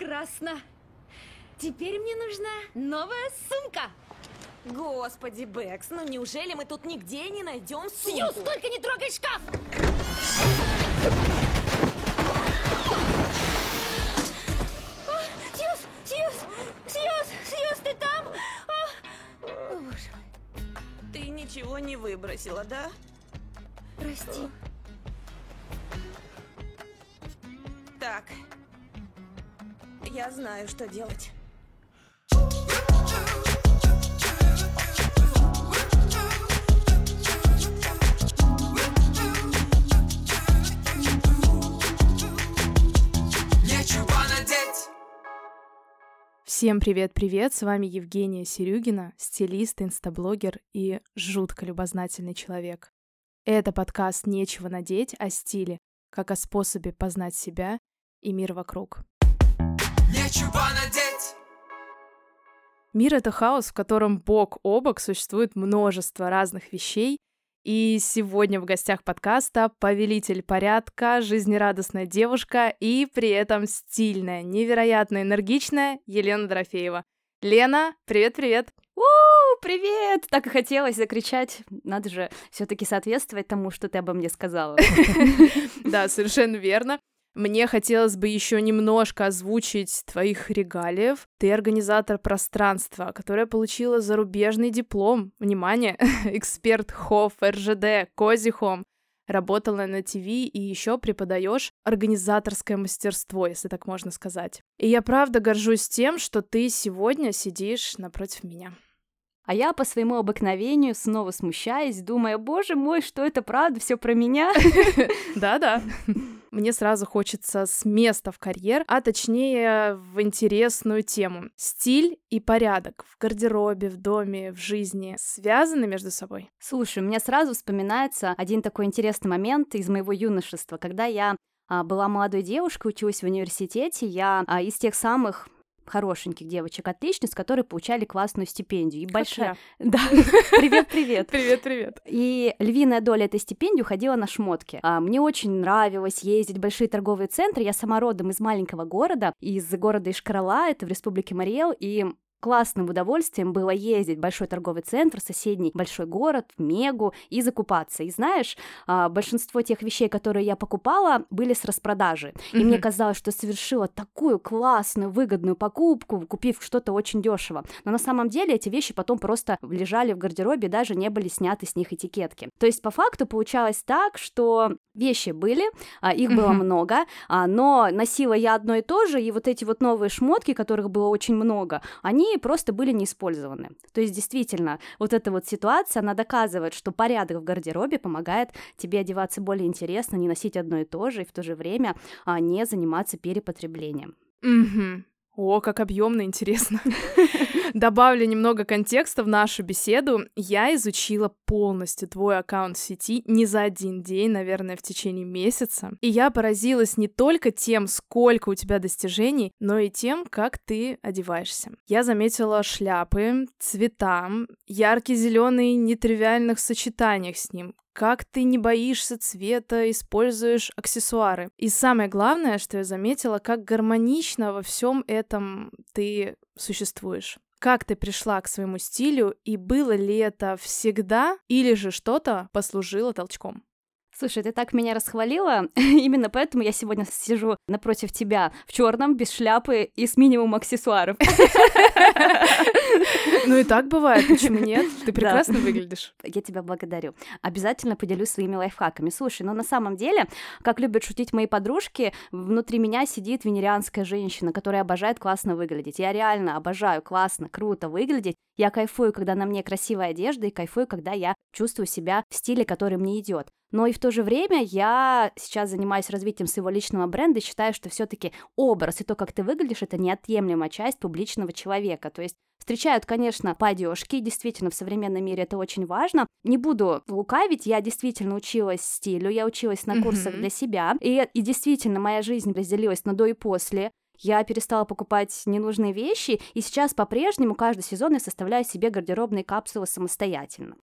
Прекрасно. Теперь мне нужна новая сумка. Господи, Бэкс, ну неужели мы тут нигде не найдем сумку? Сьюз, только не трогай шкаф! А, Сьюз, Сьюз, Сьюз, Сьюз, ты там? А, О, боже мой, Ты ничего не выбросила, да? прости. Так. Я знаю, что делать. Нечего надеть Всем привет-привет, с вами Евгения Серюгина, стилист, инстаблогер и жутко любознательный человек. Это подкаст «Нечего надеть» о стиле, как о способе познать себя и мир вокруг. Нечего надеть Мир — это хаос, в котором бок о бок существует множество разных вещей, и сегодня в гостях подкаста повелитель порядка, жизнерадостная девушка и при этом стильная, невероятно энергичная Елена Дорофеева. Лена, привет-привет! У, привет! Так и хотелось закричать. Надо же все-таки соответствовать тому, что ты обо мне сказала. Да, совершенно верно. Мне хотелось бы еще немножко озвучить твоих регалиев. Ты организатор пространства, которое получила зарубежный диплом. Внимание! Эксперт ХОФ, РЖД, Козихом. Работала на ТВ и еще преподаешь организаторское мастерство, если так можно сказать. И я правда горжусь тем, что ты сегодня сидишь напротив меня. А я по своему обыкновению снова смущаюсь, думая, боже мой, что это правда, все про меня. Да-да. Мне сразу хочется с места в карьер, а точнее в интересную тему. Стиль и порядок в гардеробе, в доме, в жизни связаны между собой? Слушай, у меня сразу вспоминается один такой интересный момент из моего юношества, когда я а, была молодой девушкой, училась в университете, я а, из тех самых хорошеньких девочек-отличниц, которые получали классную стипендию. И большая... Да, привет-привет. Привет-привет. И львиная доля этой стипендии уходила на шмотки. А, мне очень нравилось ездить в большие торговые центры. Я сама родом из маленького города, из города Ишкарала, это в республике Мариэл, и классным удовольствием было ездить в большой торговый центр, соседний большой город, в Мегу и закупаться. И знаешь, а, большинство тех вещей, которые я покупала, были с распродажи. И Мгм. мне казалось, что совершила такую классную, выгодную покупку, купив что-то очень дешево. Но на самом деле эти вещи потом просто лежали в гардеробе, даже не были сняты с них этикетки. То есть по факту получалось так, что вещи были, а, их было Мгм. много, а, но носила я одно и то же, и вот эти вот новые шмотки, которых было очень много, они просто были не использованы. То есть действительно, вот эта вот ситуация, она доказывает, что порядок в гардеробе помогает тебе одеваться более интересно, не носить одно и то же, и в то же время а, не заниматься перепотреблением. Мгм. О, как объемно, интересно. Добавлю немного контекста в нашу беседу. Я изучила полностью твой аккаунт в сети не за один день, наверное, в течение месяца. И я поразилась не только тем, сколько у тебя достижений, но и тем, как ты одеваешься. Я заметила шляпы, цвета, яркий зеленый нетривиальных сочетаниях с ним, как ты не боишься цвета, используешь аксессуары. И самое главное, что я заметила, как гармонично во всем этом ты существуешь. Как ты пришла к своему стилю, и было ли это всегда, или же что-то послужило толчком? Слушай, ты так меня расхвалила, именно поэтому я сегодня сижу напротив тебя в черном, без шляпы и с минимум аксессуаров. Ну и так бывает, почему нет? Ты прекрасно выглядишь. Я тебя благодарю. Обязательно поделюсь своими лайфхаками. Слушай, ну на самом деле, как любят шутить мои подружки, внутри меня сидит венерианская женщина, которая обожает классно выглядеть. Я реально обожаю классно, круто выглядеть. Я кайфую, когда на мне красивая одежда, и кайфую, когда я чувствую себя в стиле, который мне идет. Но и в то же время я сейчас занимаюсь развитием своего личного бренда и считаю, что все-таки образ и то, как ты выглядишь, это неотъемлемая часть публичного человека. То есть Встречают, конечно, по одежке, действительно, в современном мире это очень важно. Не буду лукавить, я действительно училась стилю, я училась на курсах Мгм. для себя, и, и действительно моя жизнь разделилась на до и после. Я перестала покупать ненужные вещи, и сейчас по-прежнему каждый сезон я составляю себе гардеробные капсулы самостоятельно.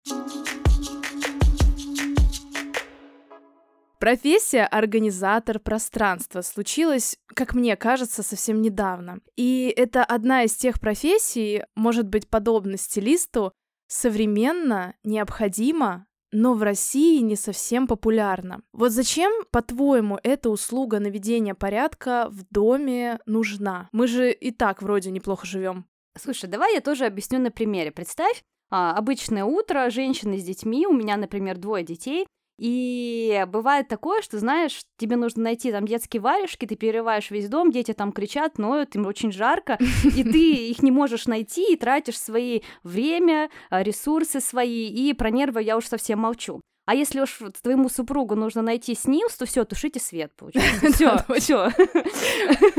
Профессия организатор пространства случилась, как мне кажется, совсем недавно. И это одна из тех профессий, может быть, подобно стилисту, современно, необходимо, но в России не совсем популярна. Вот зачем, по-твоему, эта услуга наведения порядка в доме нужна? Мы же и так вроде неплохо живем. Слушай, давай я тоже объясню на примере. Представь, а, обычное утро, женщины с детьми, у меня, например, двое детей, и бывает такое, что, знаешь, тебе нужно найти там детские варежки, ты перерываешь весь дом, дети там кричат, ноют, им очень жарко, и ты их не можешь найти, и тратишь свои время, а, ресурсы свои, и про нервы я уж совсем молчу. А если уж твоему супругу нужно найти снилс, то все, тушите свет, получается. Все, все.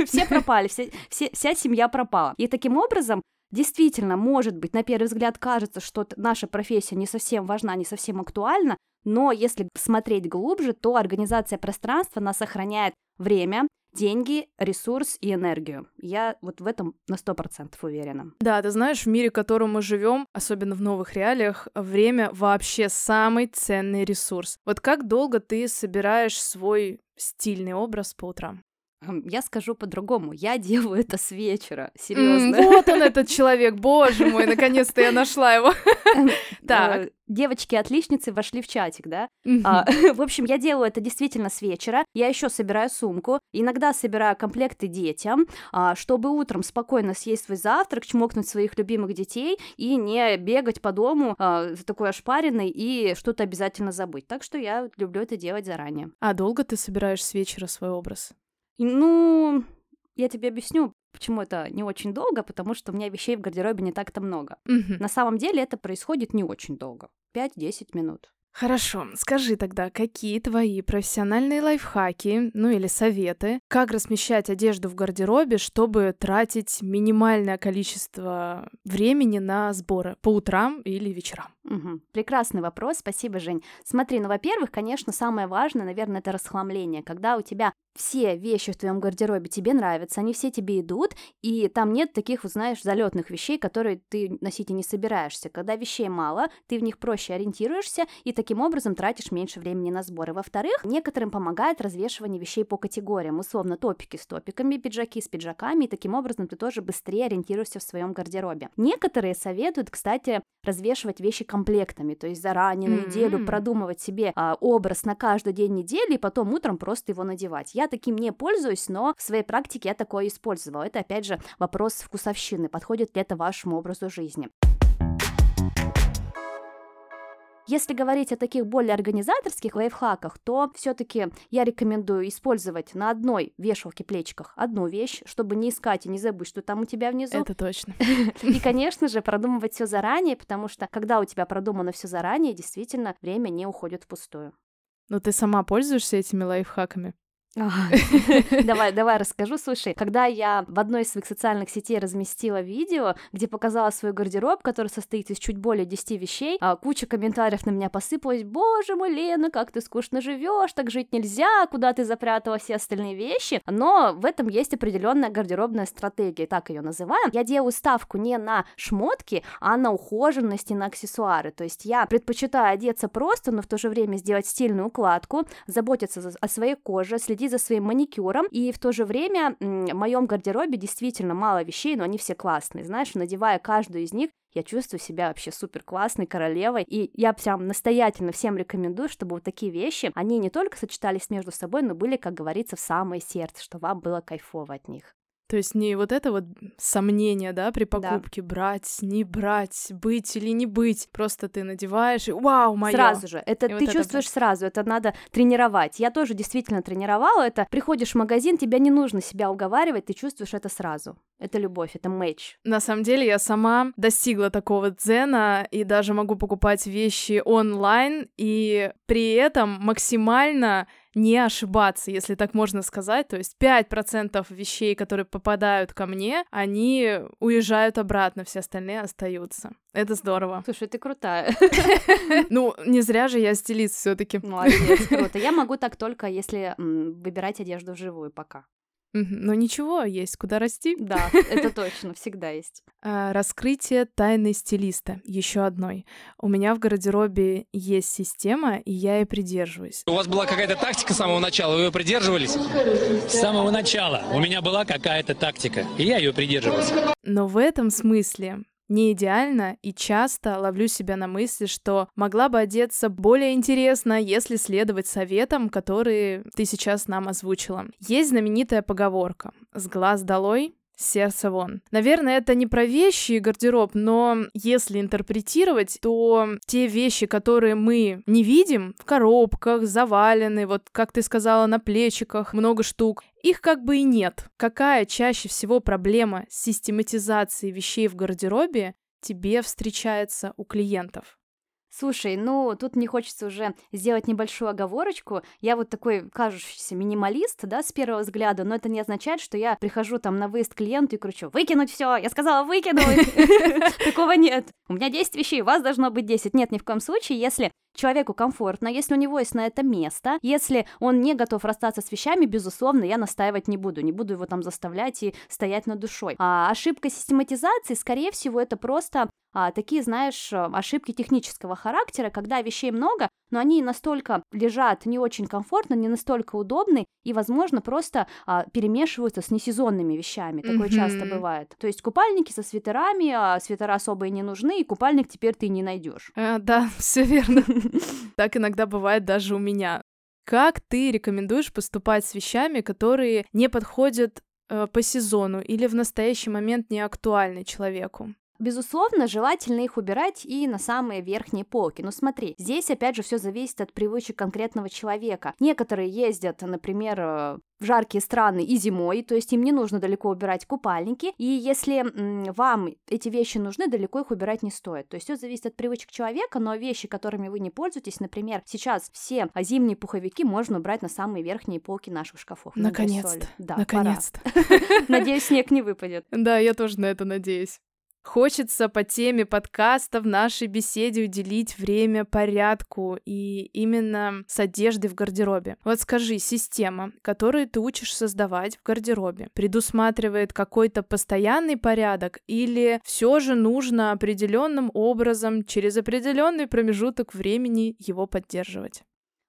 Все пропали, вся семья пропала. И таким образом Действительно, может быть, на первый взгляд кажется, что наша профессия не совсем важна, не совсем актуальна, но если смотреть глубже, то организация пространства, она сохраняет время, деньги, ресурс и энергию. Я вот в этом на сто процентов уверена. Да, ты знаешь, в мире, в котором мы живем, особенно в новых реалиях, время вообще самый ценный ресурс. Вот как долго ты собираешь свой стильный образ по утрам? Я скажу по-другому. Я делаю это с вечера. Серьезно. Mm, вот он, этот человек, боже мой, наконец-то я нашла его. Так. Э, девочки-отличницы вошли в чатик, да? А, в общем, я делаю это действительно с вечера. Я еще собираю сумку, иногда собираю комплекты детям, а, чтобы утром спокойно съесть свой завтрак, чмокнуть своих любимых детей и не бегать по дому а, такой ошпаренной и что-то обязательно забыть. Так что я люблю это делать заранее. А долго ты собираешь с вечера свой образ? Ну, я тебе объясню, почему это не очень долго, потому что у меня вещей в гардеробе не так-то много. Мгм. На самом деле это происходит не очень долго. 5-10 минут. Хорошо, скажи тогда, какие твои профессиональные лайфхаки, ну или советы, как размещать одежду в гардеробе, чтобы тратить минимальное количество времени на сборы по утрам или вечерам? Мгм. Прекрасный вопрос, спасибо, Жень. Смотри, ну, во-первых, конечно, самое важное, наверное, это расхламление, когда у тебя все вещи в твоем гардеробе тебе нравятся, они все тебе идут, и там нет таких, вот знаешь, залетных вещей, которые ты носить и не собираешься. Когда вещей мало, ты в них проще ориентируешься, и таким образом тратишь меньше времени на сборы. Во-вторых, некоторым помогает развешивание вещей по категориям, условно топики с топиками, пиджаки с пиджаками, и таким образом ты тоже быстрее ориентируешься в своем гардеробе. Некоторые советуют, кстати, развешивать вещи комплектами, то есть заранее на неделю продумывать себе а, образ на каждый день недели, и потом утром просто его надевать. Я таким не пользуюсь, но в своей практике я такое использовала. Это, опять же, вопрос вкусовщины, подходит ли это вашему образу жизни. Если говорить о таких более организаторских лайфхаках, то все-таки я рекомендую использовать на одной вешалке плечиках одну вещь, чтобы не искать и не забыть, что там у тебя внизу. Это точно. И, конечно же, продумывать все заранее, потому что когда у тебя продумано все заранее, действительно, время не уходит впустую. Но ты сама пользуешься этими лайфхаками? Давай, давай расскажу. Слушай, когда я в одной из своих социальных сетей разместила видео, где показала свой гардероб, который состоит из чуть более 10 вещей, а куча комментариев на меня посыпалась. Боже мой, Лена, как ты скучно живешь, так жить нельзя, куда ты запрятала все остальные вещи. Но в этом есть определенная гардеробная стратегия, так ее называем. Я делаю ставку не на шмотки, а на ухоженность и на аксессуары. То есть я предпочитаю одеться просто, но в то же время сделать стильную укладку, заботиться за- о своей коже, следить за своим маникюром, и в то же время в моем гардеробе действительно мало вещей, но они все классные. Знаешь, надевая каждую из них, я чувствую себя вообще супер классной королевой, и я прям настоятельно всем рекомендую, чтобы вот такие вещи, они не только сочетались между собой, но были, как говорится, в самое сердце, что вам было кайфово от них. То есть не вот это вот сомнение, да, при покупке брать, не брать, быть или не быть. Просто ты надеваешь и вау, моё. Сразу же. Это И ты вот это чувствуешь сразу, это надо тренировать. Я тоже действительно тренировала это. Приходишь в магазин, тебя не нужно себя уговаривать, ты чувствуешь это сразу. Это любовь, это матч. На самом деле я сама достигла такого дзена и даже могу покупать вещи онлайн и при этом максимально не ошибаться, если так можно сказать. То есть 5% вещей, которые попадают ко мне, они уезжают обратно, все остальные остаются. Это здорово. Слушай, ты крутая. Ну, не зря же я стилист все таки Молодец, круто. Я могу так только, если выбирать одежду вживую пока. Но ничего, есть куда расти. Да, это точно, всегда есть. А, Раскрытие тайны стилиста. Еще одной. У меня в гардеробе есть система, и я ей придерживаюсь. У вас была какая-то тактика с самого начала, вы ее придерживались? С самого начала у меня была какая-то тактика, и я ее придерживался. Но в этом смысле не идеально и часто ловлю себя на мысли, что могла бы одеться более интересно, если следовать советам, которые ты сейчас нам озвучила. Есть знаменитая поговорка «С глаз долой, сердца вон». Наверное, это не про вещи и гардероб, но если интерпретировать, то те вещи, которые мы не видим, в коробках, завалены, вот как ты сказала, на плечиках, много штук, их как бы и нет. Какая чаще всего проблема с систематизацией вещей в гардеробе тебе встречается у клиентов? Слушай, ну, тут мне хочется уже сделать небольшую оговорочку. Я вот такой кажущийся минималист, да, с первого взгляда, но это не означает, что я прихожу там на выезд к клиенту и кричу, выкинуть все, я сказала выкинуть. Такого нет. У меня 10 вещей, у вас должно быть 10. Нет, ни в коем случае, если человеку комфортно, если у него есть на это место, если он не готов расстаться с вещами, безусловно, я настаивать не буду, не буду его там заставлять и стоять над душой. А ошибка систематизации, скорее всего, это просто а, такие, знаешь, ошибки технического характера, когда вещей много, но они настолько лежат не очень комфортно, не настолько удобны, и, возможно, просто а, перемешиваются с несезонными вещами. Такое Мгм. часто бывает. То есть купальники со свитерами, а свитера особо и не нужны, и купальник теперь ты не найдешь. А, да, все верно. Так иногда бывает даже у меня. Как ты рекомендуешь поступать с вещами, которые не подходят э, по сезону или в настоящий момент не актуальны человеку? Безусловно, желательно их убирать и на самые верхние полки. Но смотри, здесь опять же все зависит от привычек конкретного человека. Некоторые ездят, например, э, в жаркие страны и зимой, то есть им не нужно далеко убирать купальники, и если м, вам эти вещи нужны, далеко их убирать не стоит. То есть все зависит от привычек человека, но вещи, которыми вы не пользуетесь, например, сейчас все зимние пуховики можно убрать на самые верхние полки наших шкафов. на Наконец-то. Да, Наконец-то. Надеюсь, снег не выпадет. Да, я тоже на это надеюсь. Хочется по теме подкаста в нашей беседе уделить время порядку и именно с одеждой в гардеробе. Вот скажи, система, которую ты учишь создавать в гардеробе, предусматривает какой-то постоянный порядок или все же нужно определенным образом через определенный промежуток времени его поддерживать?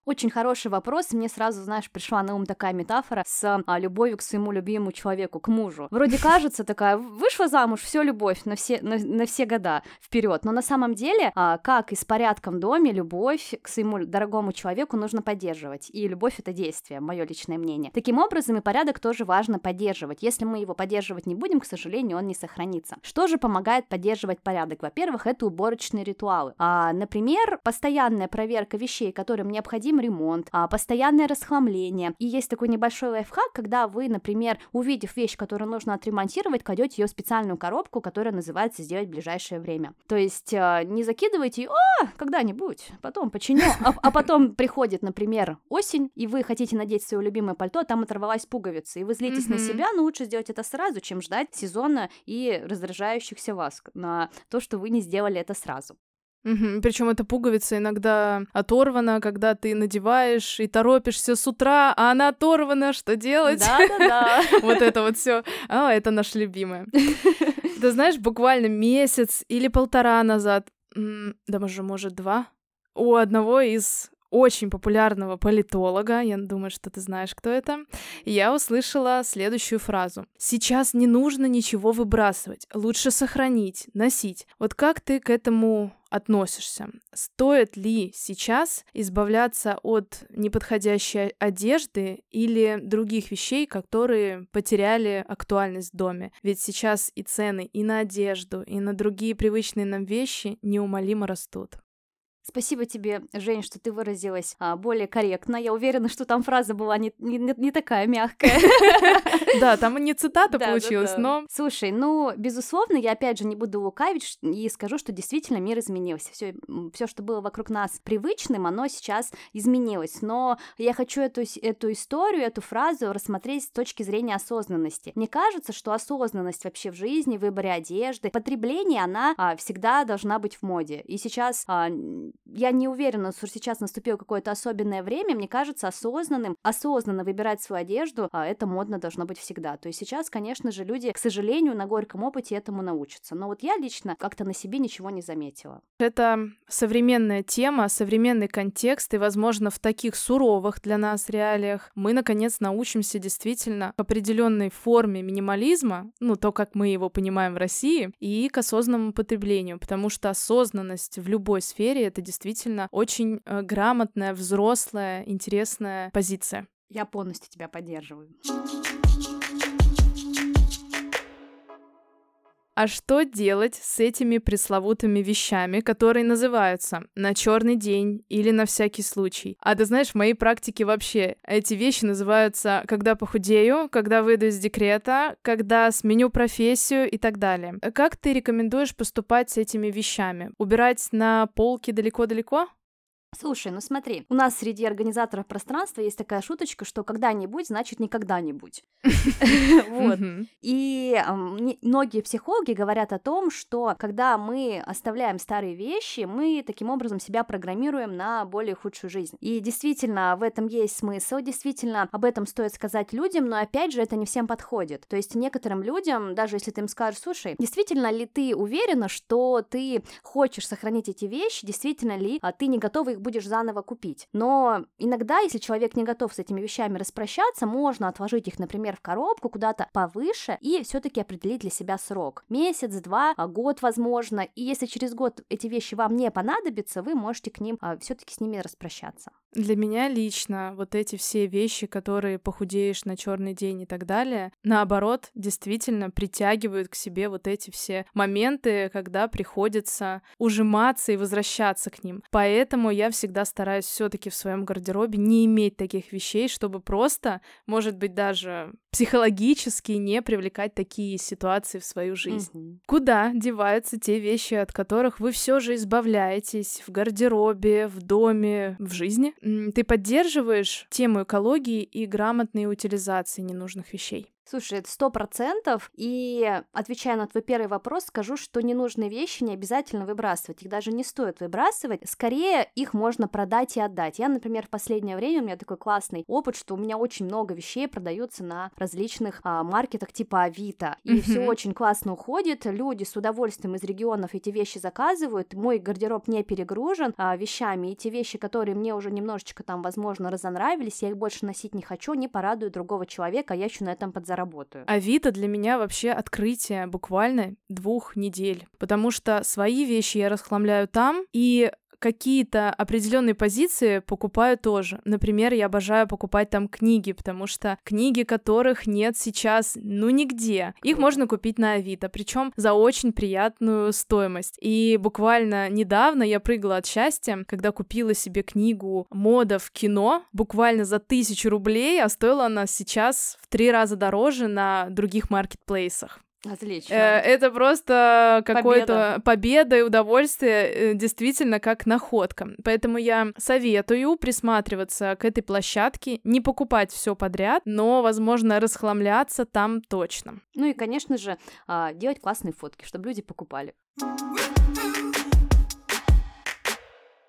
Очень хороший вопрос. Мне сразу, знаешь, пришла на ум такая метафора с а, любовью к своему любимому человеку, к мужу. Вроде кажется такая, вышла замуж, все любовь на все, на, на все года вперед. Но на самом деле, а, как и с порядком в доме, любовь к своему дорогому человеку нужно поддерживать. И любовь это действие, мое личное мнение. Таким образом, и порядок тоже важно поддерживать. Если мы его поддерживать не будем, к сожалению, он не сохранится. Что же помогает поддерживать порядок? Во-первых, это уборочные ритуалы. А, например, постоянная проверка вещей, которым необходим ремонт, а, постоянное расхламление. И есть такой небольшой лайфхак, когда вы, например, увидев вещь, которую нужно отремонтировать, кладете ее в специальную коробку, которая называется «Сделать в ближайшее время». То есть а, не закидывайте ее, «А, когда-нибудь, потом починю, а, а потом приходит, например, осень, и вы хотите надеть свое любимое пальто, а там оторвалась пуговица, и вы злитесь на Мгм. себя, но лучше сделать это сразу, чем ждать сезона и раздражающихся вас на то, что вы не сделали это сразу. Причем эта пуговица иногда оторвана, когда ты надеваешь и торопишься с утра, а она оторвана, что делать? Да-да-да. Вот это вот все. А, это наш любимое. Ты знаешь, буквально месяц или полтора назад, да, может, может, два, у одного из очень популярного политолога, я думаю, что ты знаешь, кто это, я услышала следующую фразу. «Сейчас не нужно ничего выбрасывать, лучше сохранить, носить». Вот как ты к этому относишься? Стоит ли сейчас избавляться от неподходящей одежды или других вещей, которые потеряли актуальность в доме? Ведь сейчас и цены и на одежду, и на другие привычные нам вещи неумолимо растут. Спасибо тебе, Жень, что ты выразилась а, более корректно. Я уверена, что там фраза была не, не, не такая мягкая. Да, там не цитата получилась, но Слушай, ну, безусловно, я опять же не буду лукавить и скажу, что действительно мир изменился. Все, что было вокруг нас привычным, оно сейчас изменилось. Но я хочу эту, эту историю, эту фразу рассмотреть с точки зрения осознанности. Мне кажется, что осознанность вообще в жизни, в выборе одежды, потребление, она а, всегда должна быть в моде. И сейчас а, я не уверена, что сейчас наступило какое-то особенное время, мне кажется, осознанным, осознанно выбирать свою одежду, а это модно должно быть всегда. То есть сейчас, конечно же, люди, к сожалению, на горьком опыте этому научатся. Но вот я лично как-то на себе ничего не заметила. Это современная тема, современный контекст, и, возможно, в таких суровых для нас реалиях мы, наконец, научимся действительно к определенной форме минимализма, ну, то, как мы его понимаем в России, и к осознанному потреблению, потому что осознанность в любой сфере — это действительно очень э, грамотная, взрослая, интересная позиция. Я полностью тебя поддерживаю. А что делать с этими пресловутыми вещами, которые называются на черный день или на всякий случай? А ты знаешь, в моей практике вообще эти вещи называются «когда похудею», «когда выйду из декрета», «когда сменю профессию» и так далее. Как ты рекомендуешь поступать с этими вещами? Убирать на полки далеко-далеко? Слушай, ну смотри, у нас среди организаторов пространства есть такая шуточка, что когда-нибудь значит никогда-нибудь. Вот. И многие психологи говорят о том, что когда мы оставляем старые вещи, мы таким образом себя программируем на более худшую жизнь. И действительно, в этом есть смысл, действительно, об этом стоит сказать людям, но опять же, это не всем подходит. То есть некоторым людям, даже если ты им скажешь, слушай, действительно ли ты уверена, что ты хочешь сохранить эти вещи, действительно ли а ты не готова их их будешь заново купить. Но иногда, если человек не готов с этими вещами распрощаться, можно отложить их, например, в коробку куда-то повыше и все-таки определить для себя срок. Месяц, два, а, год, возможно. И если через год эти вещи вам не понадобятся, вы можете к ним а, все-таки с ними распрощаться. Для меня лично вот эти все вещи, которые похудеешь на черный день и так далее, наоборот, действительно притягивают к себе вот эти все моменты, когда приходится ужиматься и возвращаться к ним. Поэтому я всегда стараюсь все-таки в своем гардеробе не иметь таких вещей, чтобы просто, может быть, даже психологически не привлекать такие ситуации в свою жизнь. Mm-hmm. Куда деваются те вещи, от которых вы все же избавляетесь в гардеробе, в доме, в жизни? Ты поддерживаешь тему экологии и грамотной утилизации ненужных вещей? Слушай, это сто процентов. И отвечая на твой первый вопрос, скажу, что ненужные вещи не обязательно выбрасывать. Их даже не стоит выбрасывать. Скорее, их можно продать и отдать. Я, например, в последнее время у меня такой классный опыт, что у меня очень много вещей продаются на различных а, маркетах типа Авито. И mm-hmm. все очень классно уходит. Люди с удовольствием из регионов эти вещи заказывают. Мой гардероб не перегружен а, вещами. И те вещи, которые мне уже немножечко там, возможно, разонравились, я их больше носить не хочу, не порадуют другого человека, а я еще на этом подзаработаю работаю. Авито для меня вообще открытие буквально двух недель, потому что свои вещи я расхламляю там, и какие-то определенные позиции покупаю тоже. Например, я обожаю покупать там книги, потому что книги, которых нет сейчас, ну, нигде. Их можно купить на Авито, причем за очень приятную стоимость. И буквально недавно я прыгала от счастья, когда купила себе книгу «Мода в кино», буквально за тысячу рублей, а стоила она сейчас в три раза дороже на других маркетплейсах. Отлично. Э, это просто какое-то победа. победа и удовольствие, э, действительно, как находка. Поэтому я советую присматриваться к этой площадке, не покупать все подряд, но, возможно, расхламляться там точно. Ну и, конечно же, а, делать классные фотки, чтобы люди покупали.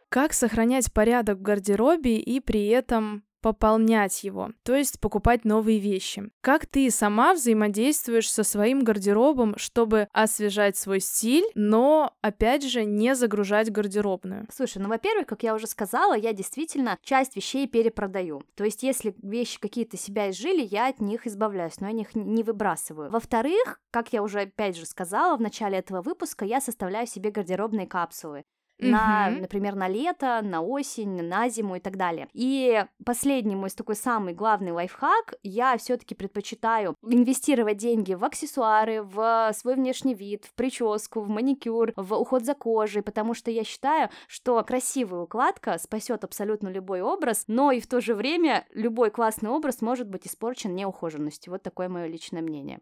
Как сохранять порядок в гардеробе и при этом пополнять его, то есть покупать новые вещи. Как ты сама взаимодействуешь со своим гардеробом, чтобы освежать свой стиль, но, опять же, не загружать гардеробную? Слушай, ну, во-первых, как я уже сказала, я действительно часть вещей перепродаю. То есть, если вещи какие-то себя изжили, я от них избавляюсь, но я их не выбрасываю. Во-вторых, как я уже опять же сказала в начале этого выпуска, я составляю себе гардеробные капсулы на, например, на лето, на осень, на зиму и так далее. И последний мой такой самый главный лайфхак, я все-таки предпочитаю инвестировать деньги в аксессуары, в свой внешний вид, в прическу, в маникюр, в уход за кожей, потому что я считаю, что красивая укладка спасет абсолютно любой образ, но и в то же время любой классный образ может быть испорчен неухоженностью. Вот такое мое личное мнение.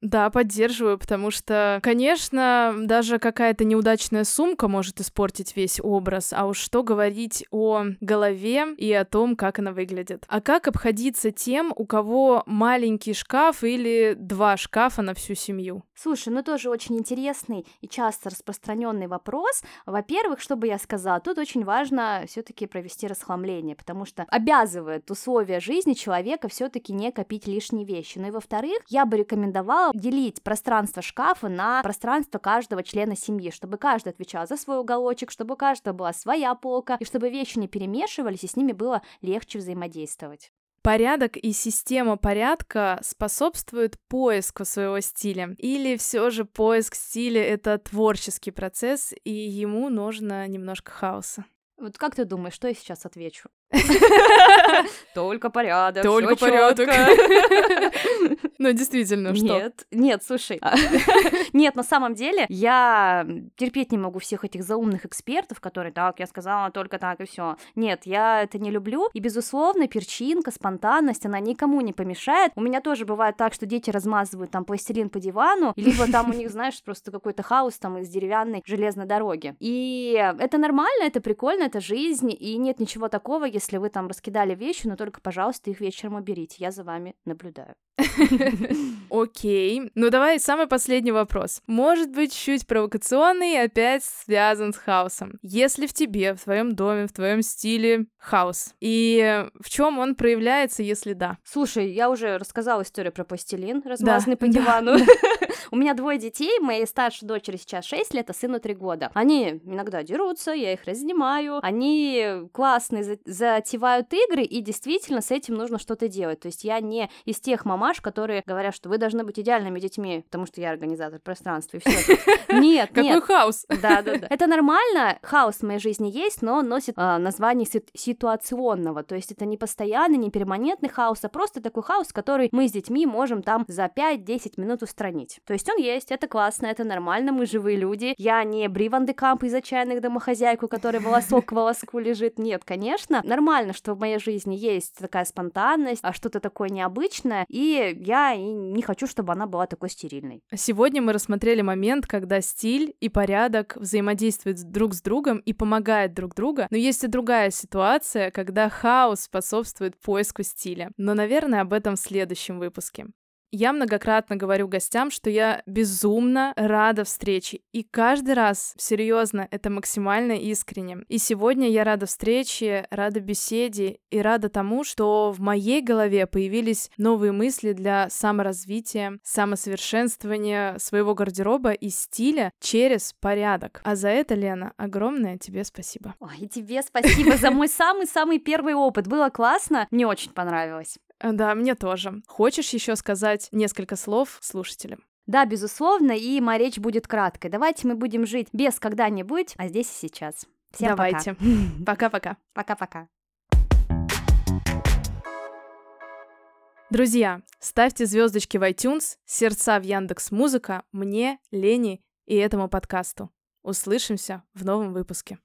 Да, поддерживаю, потому что, конечно, даже какая-то неудачная сумка может испортить весь образ, а уж что говорить о голове и о том, как она выглядит. А как обходиться тем, у кого маленький шкаф или два шкафа на всю семью? Слушай, ну тоже очень интересный и часто распространенный вопрос. Во-первых, что бы я сказала, тут очень важно все-таки провести расхламление, потому что обязывает условия жизни человека все-таки не копить лишние вещи. Ну и во-вторых, я бы рекомендовала делить пространство шкафа на пространство каждого члена семьи, чтобы каждый отвечал за свой уголочек, чтобы у каждого была своя полка, и чтобы вещи не перемешивались, и с ними было легче взаимодействовать. Порядок и система порядка способствуют поиску своего стиля. Или все же поиск стиля — это творческий процесс, и ему нужно немножко хаоса. Вот как ты думаешь, что я сейчас отвечу? Только порядок. Только порядок. Ну, действительно, что? Нет, нет, слушай. Нет, на самом деле, я терпеть не могу всех этих заумных экспертов, которые так, я сказала только так и все. Нет, я это не люблю. И, безусловно, перчинка, спонтанность, она никому не помешает. У меня тоже бывает так, что дети размазывают там пластилин по дивану, либо там у них, знаешь, просто какой-то хаос там из деревянной железной дороги. И это нормально, это прикольно, это жизнь, и нет ничего такого, если вы там раскидали вещи, но только, пожалуйста, их вечером уберите, я за вами наблюдаю. Окей. Ну давай самый последний вопрос. Может быть, чуть провокационный опять связан с хаосом. Если в тебе, в твоем доме, в твоем стиле хаос, и в чем он проявляется, если да? Слушай, я уже рассказала историю про пластилин, размазанный по да, дивану. У меня двое детей, моей старшей дочери сейчас 6 лет, а сыну 3 года. Они иногда дерутся, я их разнимаю, они классные, за- затевают игры, и действительно с этим нужно что-то делать. То есть я не из тех мамаш, которые говорят, что вы должны быть идеальными детьми, потому что я организатор пространства, и все. Нет, Какой нет. хаос? Да, да, да. Это нормально, хаос в моей жизни есть, но он носит а, название си- ситуационного, то есть это не постоянный, не перманентный хаос, а просто такой хаос, который мы с детьми можем там за 5-10 минут устранить. То есть он есть, это классно, это нормально, мы живые люди. Я не Бри Ван де Камп из «Отчаянных домохозяйку», который волосок к волоску лежит. Нет, конечно. Нормально, что в моей жизни есть такая спонтанность, а что-то такое необычное, и я и не хочу, чтобы она была такой стерильной. Сегодня мы рассмотрели момент, когда стиль и порядок взаимодействуют друг с другом и помогают друг другу, но есть и другая ситуация, когда хаос способствует поиску стиля. Но, наверное, об этом в следующем выпуске. Я многократно говорю гостям, что я безумно рада встрече, и каждый раз, серьезно, это максимально искренне. И сегодня я рада встрече, рада беседе и рада тому, что в моей голове появились новые мысли для саморазвития, самосовершенствования своего гардероба и стиля через порядок. А за это, Лена, огромное тебе спасибо. Ой, и тебе спасибо за мой самый-самый первый опыт. Было классно, мне очень понравилось. А, Да, мне тоже. Хочешь еще сказать несколько слов слушателям? Да, безусловно, и моя речь будет краткой. Давайте мы будем жить без когда-нибудь, а здесь и сейчас. Всем. Давайте. Пока-пока. Пока-пока. Друзья, ставьте звездочки в iTunes, сердца в Яндекс Музыка, мне, Лене и этому подкасту. Услышимся в новом выпуске.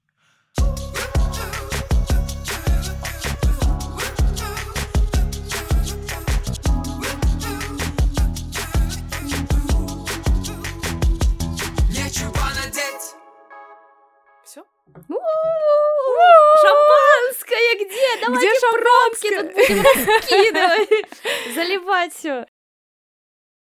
Шампанское где? Давайте Где пробки тут будем раскидывать, заливать все.